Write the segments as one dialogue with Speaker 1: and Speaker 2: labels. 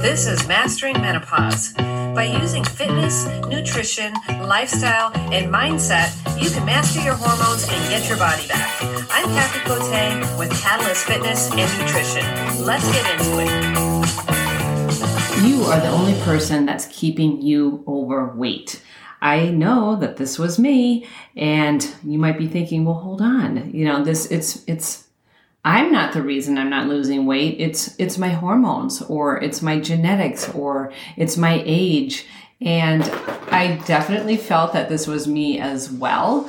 Speaker 1: This is Mastering Menopause. By using fitness, nutrition, lifestyle, and mindset, you can master your hormones and get your body back. I'm Kathy Cote with Katalyst Fitness and Nutrition. Let's get into it.
Speaker 2: You are the only person that's keeping you overweight. I know that this was me, and you might be thinking, well, hold on. You know, this, it's, it's, I'm not the reason I'm not losing weight. It's it's my hormones or it's my genetics or it's my age. And I definitely felt that this was me as well.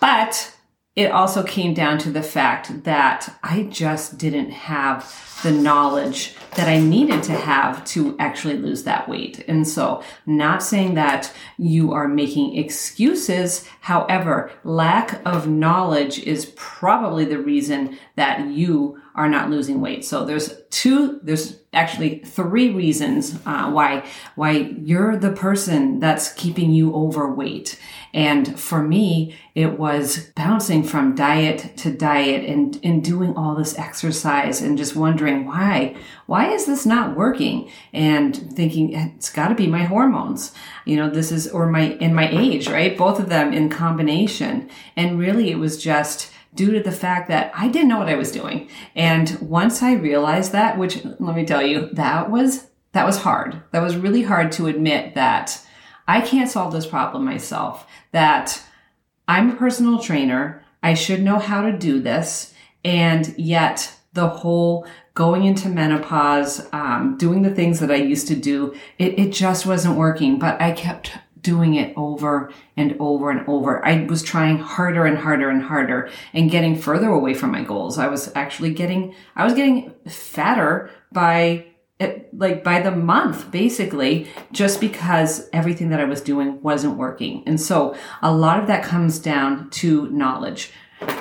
Speaker 2: But it also came down to the fact that I just didn't have the knowledge that I needed to have to actually lose that weight. And so, not saying that you are making excuses. However, lack of knowledge is probably the reason that you are not losing weight. So there's two, there's actually three reasons uh, why why you're the person that's keeping you overweight. And for me, it was bouncing from diet to diet and, and doing all this exercise and just wondering why, why is this not working? And thinking it's got to be my hormones. You know, this is, or my, in my age, right? Both of them in combination. And really it was just, due to the fact that I didn't know what I was doing. And once I realized that, which let me tell you, that was that was hard. That was really hard to admit that I can't solve this problem myself. That I'm a personal trainer. I should know how to do this. And yet the whole going into menopause, um, doing the things that I used to do, it, it just wasn't working. But I kept doing it over and over and over. I was trying harder and harder and harder and getting further away from my goals. I was actually getting, I was getting fatter by eh, like by the month, basically, just because everything that I was doing wasn't working. And so a lot of that comes down to knowledge.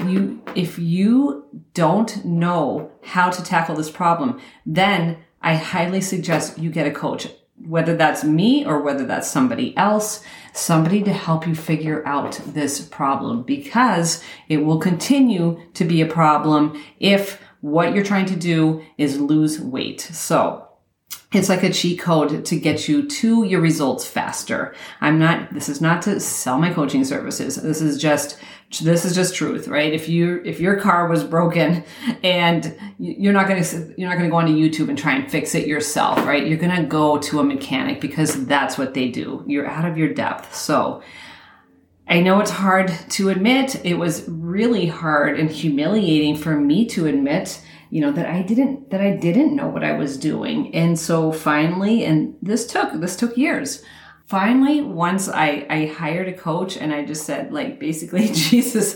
Speaker 2: You, if you don't know how to tackle this problem, then I highly suggest you get a coach whether that's me or whether that's somebody else, somebody to help you figure out this problem because it will continue to be a problem if what you're trying to do is lose weight. So it's like a cheat code to get you to your results faster. I'm not, this is not to sell my coaching services. This is just this is just truth, right? If you if your car was broken and you're not going to you're not going to go onto YouTube and try and fix it yourself, right? You're going to go to a mechanic because that's what they do. You're out of your depth. So I know it's hard to admit. It was really hard and humiliating for me to admit, you know, that I didn't that I didn't know what I was doing. And so finally, and this took this took years finally once I, I hired a coach and i just said like basically jesus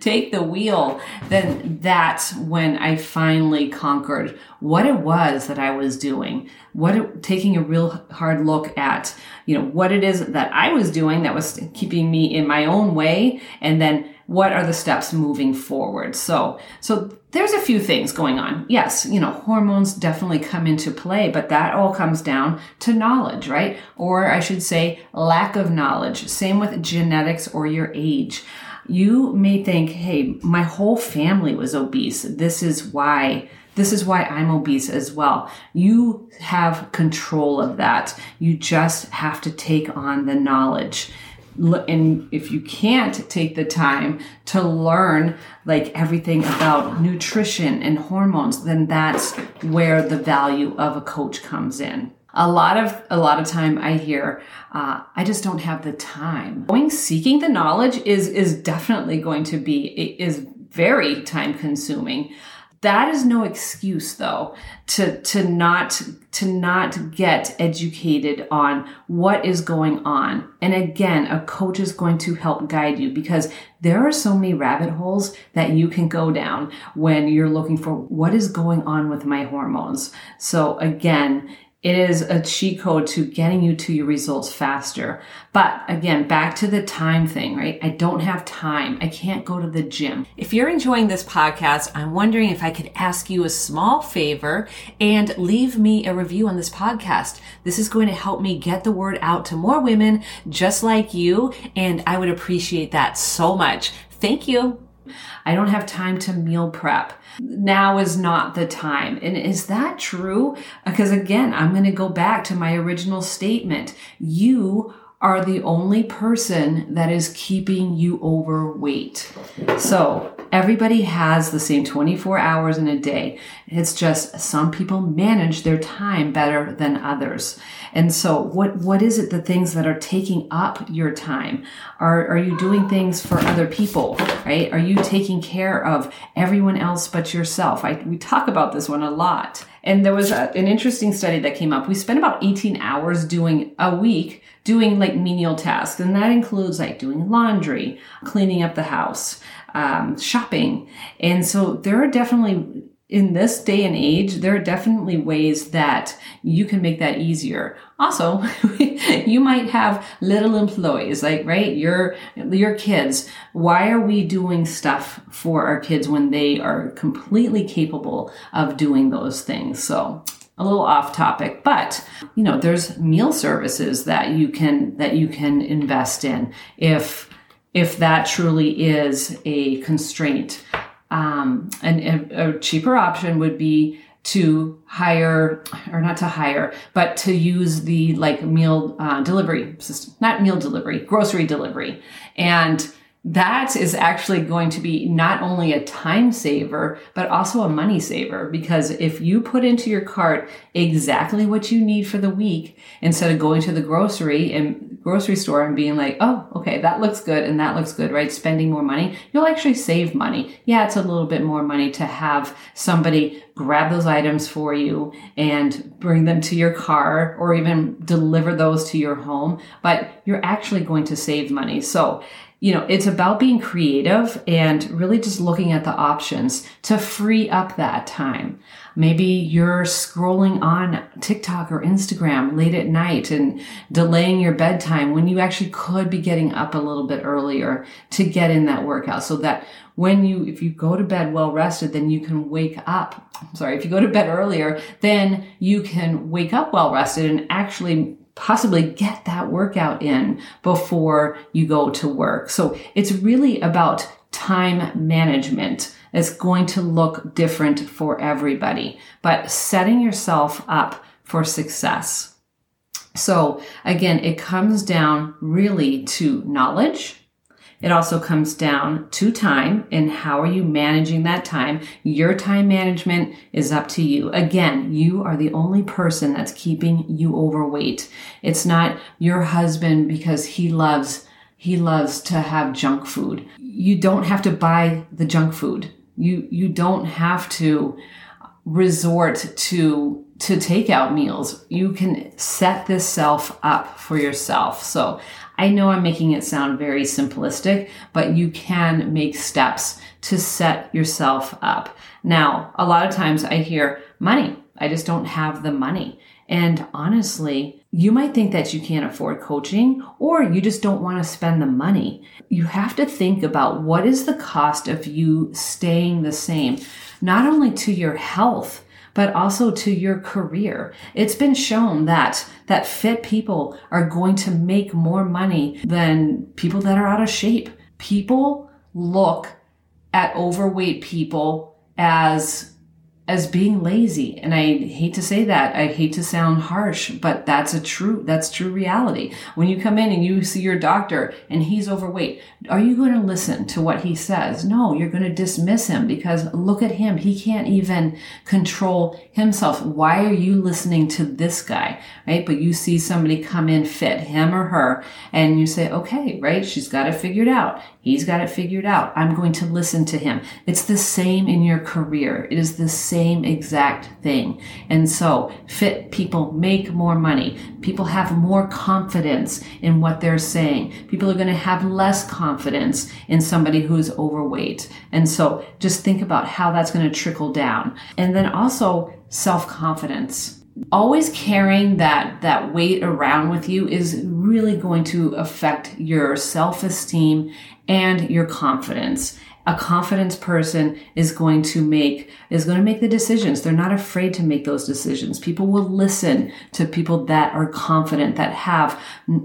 Speaker 2: take the wheel then that's when i finally conquered what it was that i was doing what it, taking a real hard look at you know what it is that i was doing that was keeping me in my own way and then what are the steps moving forward so so there's a few things going on. Yes, you know, hormones definitely come into play, but that all comes down to knowledge, right? Or I should say lack of knowledge. Same with genetics or your age. You may think, hey, my whole family was obese. This is why this is why I'm obese as well. You have control of that. You just have to take on the knowledge and if you can't take the time to learn like everything about nutrition and hormones then that's where the value of a coach comes in. A lot of a lot of time i hear uh, i just don't have the time. Going seeking the knowledge is is definitely going to be is very time consuming that is no excuse though to to not to not get educated on what is going on. And again a coach is going to help guide you because there are so many rabbit holes that you can go down when you're looking for what is going on with my hormones. So again it is a cheat code to getting you to your results faster. But again, back to the time thing, right? I don't have time. I can't go to the gym.
Speaker 1: If you're enjoying this podcast, I'm wondering if I could ask you a small favor and leave me a review on this podcast. This is going to help me get the word out to more women just like you. And I would appreciate that so much. Thank you.
Speaker 2: I don't have time to meal prep. Now is not the time. And is that true? Because again, I'm going to go back to my original statement. You are the only person that is keeping you overweight. So everybody has the same 24 hours in a day. It's just some people manage their time better than others. And so what, what is it the things that are taking up your time? Are, are you doing things for other people, right? Are you taking care of everyone else but yourself? I, we talk about this one a lot. And there was a, an interesting study that came up. We spend about 18 hours doing a week doing like menial tasks. And that includes like doing laundry, cleaning up the house, um, shopping. And so there are definitely in this day and age, there are definitely ways that you can make that easier. Also, you might have little employees, like, right? Your, your kids. Why are we doing stuff for our kids when they are completely capable of doing those things? So a little off topic, but you know, there's meal services that you can, that you can invest in if, if that truly is a constraint. Um, and a, cheaper option would be to hire or not to hire but to use the like meal uh, delivery system not meal delivery grocery delivery and that is actually going to be not only a time saver, but also a money saver. Because if you put into your cart exactly what you need for the week, instead of going to the grocery and grocery store and being like, oh, okay, that looks good and that looks good, right? Spending more money, you'll actually save money. Yeah, it's a little bit more money to have somebody grab those items for you and bring them to your car or even deliver those to your home, but you're actually going to save money. So you know, it's about being creative and really just looking at the options to free up that time. Maybe you're scrolling on TikTok or Instagram late at night and delaying your bedtime when you actually could be getting up a little bit earlier to get in that workout so that when you, if you go to bed well rested, then you can wake up. sorry, if you go to bed earlier, then you can wake up well rested and actually possibly get that workout in before you go to work. So it's really about time management. It's going to look different for everybody, but setting yourself up for success. So again, it comes down really to knowledge it also comes down to time and how are you managing that time? Your time management is up to you. Again, you are the only person that's keeping you overweight. It's not your husband because he loves he loves to have junk food. You don't have to buy the junk food. You you don't have to resort to to takeout meals. You can set this self up for yourself. So I know I'm making it sound very simplistic, but you can make steps to set yourself up. Now, a lot of times I hear money. I just don't have the money. And honestly, you might think that you can't afford coaching or you just don't want to spend the money. You have to think about what is the cost of you staying the same, not only to your health, but also to your career. It's been shown that that fit people are going to make more money than people that are out of shape. People look at overweight people as as being lazy. And I hate to say that. I hate to sound harsh, but that's a true, that's true reality. When you come in and you see your doctor and he's overweight, are you going to listen to what he says? No, you're going to dismiss him because look at him. He can't even control himself. Why are you listening to this guy? Right. But you see somebody come in fit, him or her, and you say, okay, right. She's got it figured out. He's got it figured out. I'm going to listen to him. It's the same in your career. It is the same exact thing. And so fit people make more money. People have more confidence in what they're saying. People are going to have less confidence in somebody who's overweight. And so just think about how that's going to trickle down. And then also self confidence always carrying that that weight around with you is really going to affect your self-esteem and your confidence. A confidence person is going to make is going to make the decisions. They're not afraid to make those decisions. People will listen to people that are confident, that have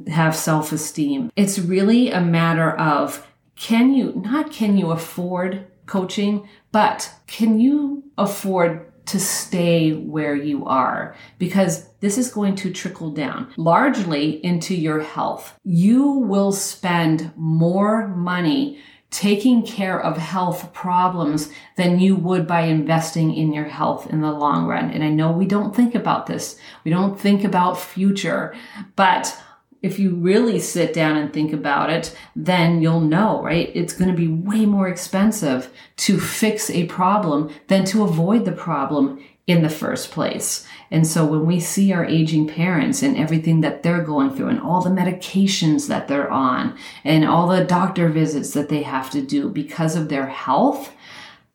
Speaker 2: have self-esteem. It's really a matter of can you, not can you afford coaching, but can you afford to stay where you are because this is going to trickle down largely into your health. You will spend more money taking care of health problems than you would by investing in your health in the long run. And I know we don't think about this. We don't think about future, but if you really sit down and think about it, then you'll know, right? It's going to be way more expensive to fix a problem than to avoid the problem in the first place. And so when we see our aging parents and everything that they're going through and all the medications that they're on and all the doctor visits that they have to do because of their health,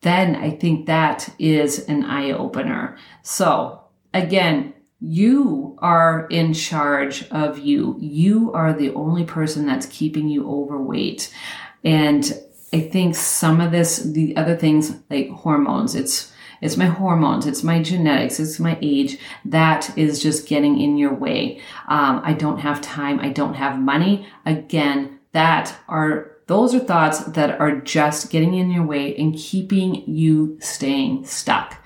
Speaker 2: then I think that is an eye opener. So again, you are in charge of you. You are the only person that's keeping you overweight. And I think some of this, the other things like hormones, it's it's my hormones, it's my genetics, it's my age. That is just getting in your way. Um, I don't have time. I don't have money. Again, that are those are thoughts that are just getting in your way and keeping you staying stuck.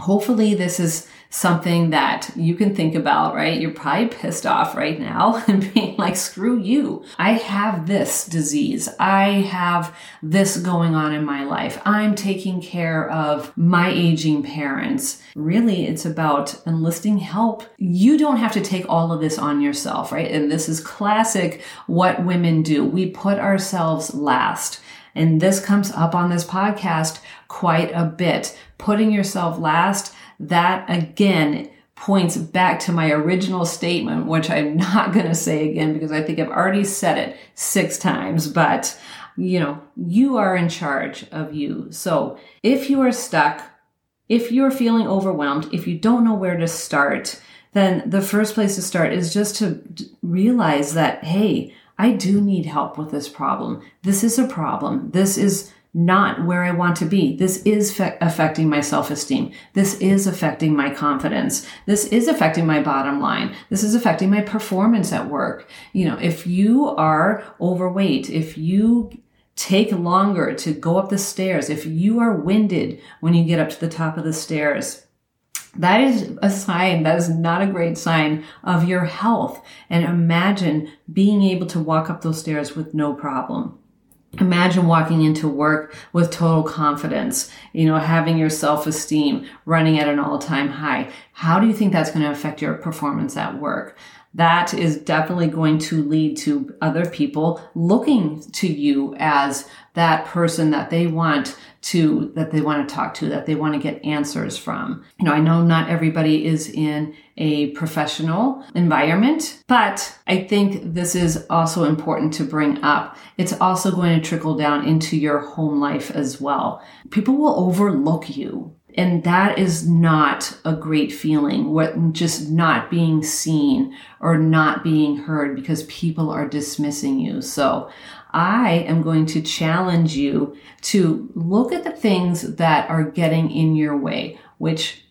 Speaker 2: Hopefully, this is something that you can think about, right? You're probably pissed off right now and being like, screw you. I have this disease. I have this going on in my life. I'm taking care of my aging parents. Really, it's about enlisting help. You don't have to take all of this on yourself, right? And this is classic what women do. We put ourselves last. And this comes up on this podcast quite a bit. Putting yourself last that again points back to my original statement, which I'm not going to say again because I think I've already said it six times, but you know, you are in charge of you. So if you are stuck, if you're feeling overwhelmed, if you don't know where to start, then the first place to start is just to realize that, hey, I do need help with this problem. This is a problem. This is not where I want to be. This is fe- affecting my self esteem. This is affecting my confidence. This is affecting my bottom line. This is affecting my performance at work. You know, if you are overweight, if you take longer to go up the stairs, if you are winded when you get up to the top of the stairs, that is a sign, that is not a great sign of your health. And imagine being able to walk up those stairs with no problem. Imagine walking into work with total confidence, you know, having your self esteem running at an all time high. How do you think that's going to affect your performance at work? That is definitely going to lead to other people looking to you as that person that they want to, that they want to talk to, that they want to get answers from. You know, I know not everybody is in a professional environment, but I think this is also important to bring up. It's also going to trickle down into your home life as well. People will overlook you. And that is not a great feeling, what just not being seen or not being heard because people are dismissing you. So I am going to challenge you to look at the things that are getting in your way, which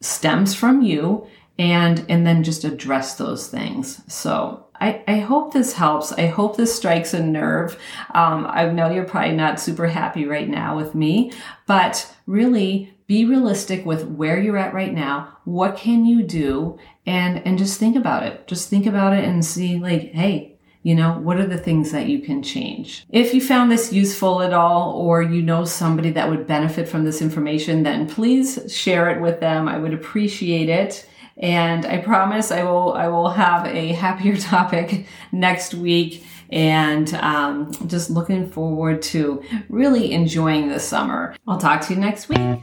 Speaker 2: stems from you and and then just address those things. So I, I hope this helps. I hope this strikes a nerve. Um, I know you're probably not super happy right now with me, but really be realistic with where you're at right now. What can you do? And and just think about it. Just think about it and see like, hey, you know, what are the things that you can change? If you found this useful at all, or you know somebody that would benefit from this information, then please share it with them. I would appreciate it. And I promise I will, I will have a happier topic next week and um, just looking forward to really enjoying the summer. I'll talk to you next week.